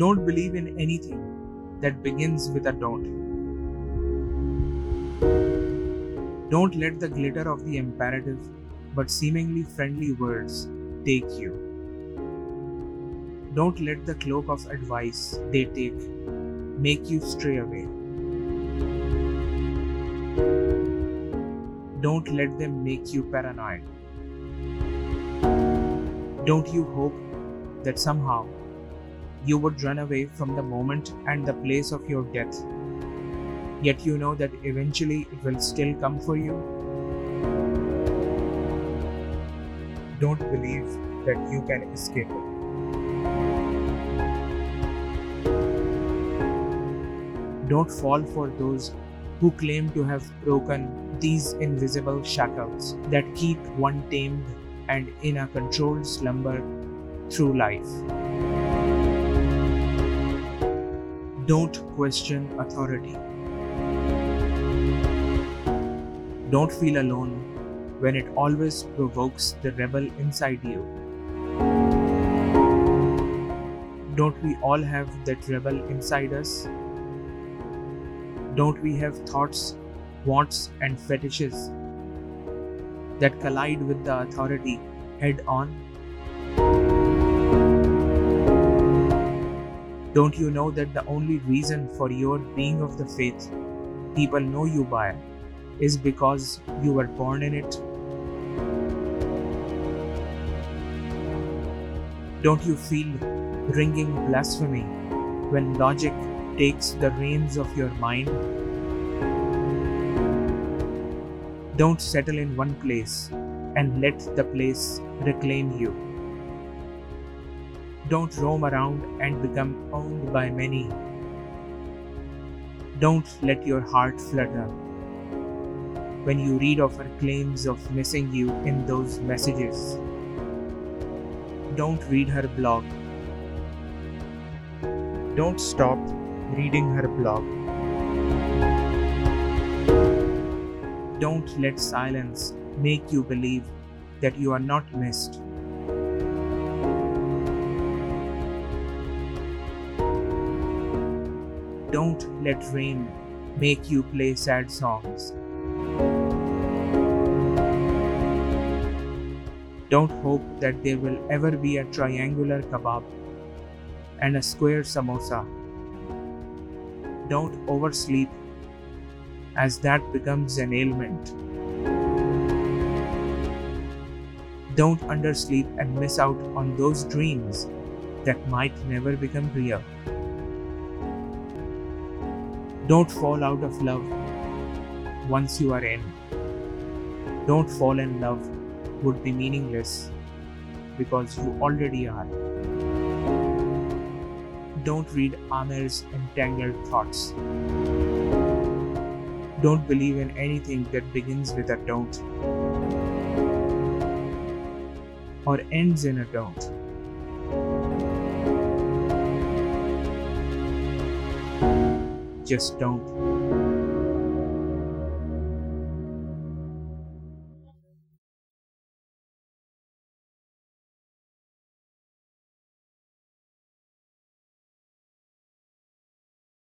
Don't believe in anything that begins with a don't. Don't let the glitter of the imperative but seemingly friendly words take you. Don't let the cloak of advice they take make you stray away. Don't let them make you paranoid. Don't you hope that somehow you would run away from the moment and the place of your death. Yet you know that eventually it will still come for you. Don't believe that you can escape it. Don't fall for those who claim to have broken these invisible shackles that keep one tamed and in a controlled slumber through life. Don't question authority. Don't feel alone when it always provokes the rebel inside you. Don't we all have that rebel inside us? Don't we have thoughts, wants, and fetishes that collide with the authority head on? Don't you know that the only reason for your being of the faith people know you by is because you were born in it? Don't you feel ringing blasphemy when logic takes the reins of your mind? Don't settle in one place and let the place reclaim you. Don't roam around and become owned by many. Don't let your heart flutter when you read of her claims of missing you in those messages. Don't read her blog. Don't stop reading her blog. Don't let silence make you believe that you are not missed. Don't let rain make you play sad songs. Don't hope that there will ever be a triangular kebab and a square samosa. Don't oversleep, as that becomes an ailment. Don't undersleep and miss out on those dreams that might never become real. Don't fall out of love once you are in. Don't fall in love would be meaningless because you already are. Don't read Amir's entangled thoughts. Don't believe in anything that begins with a don't or ends in a don't. Justin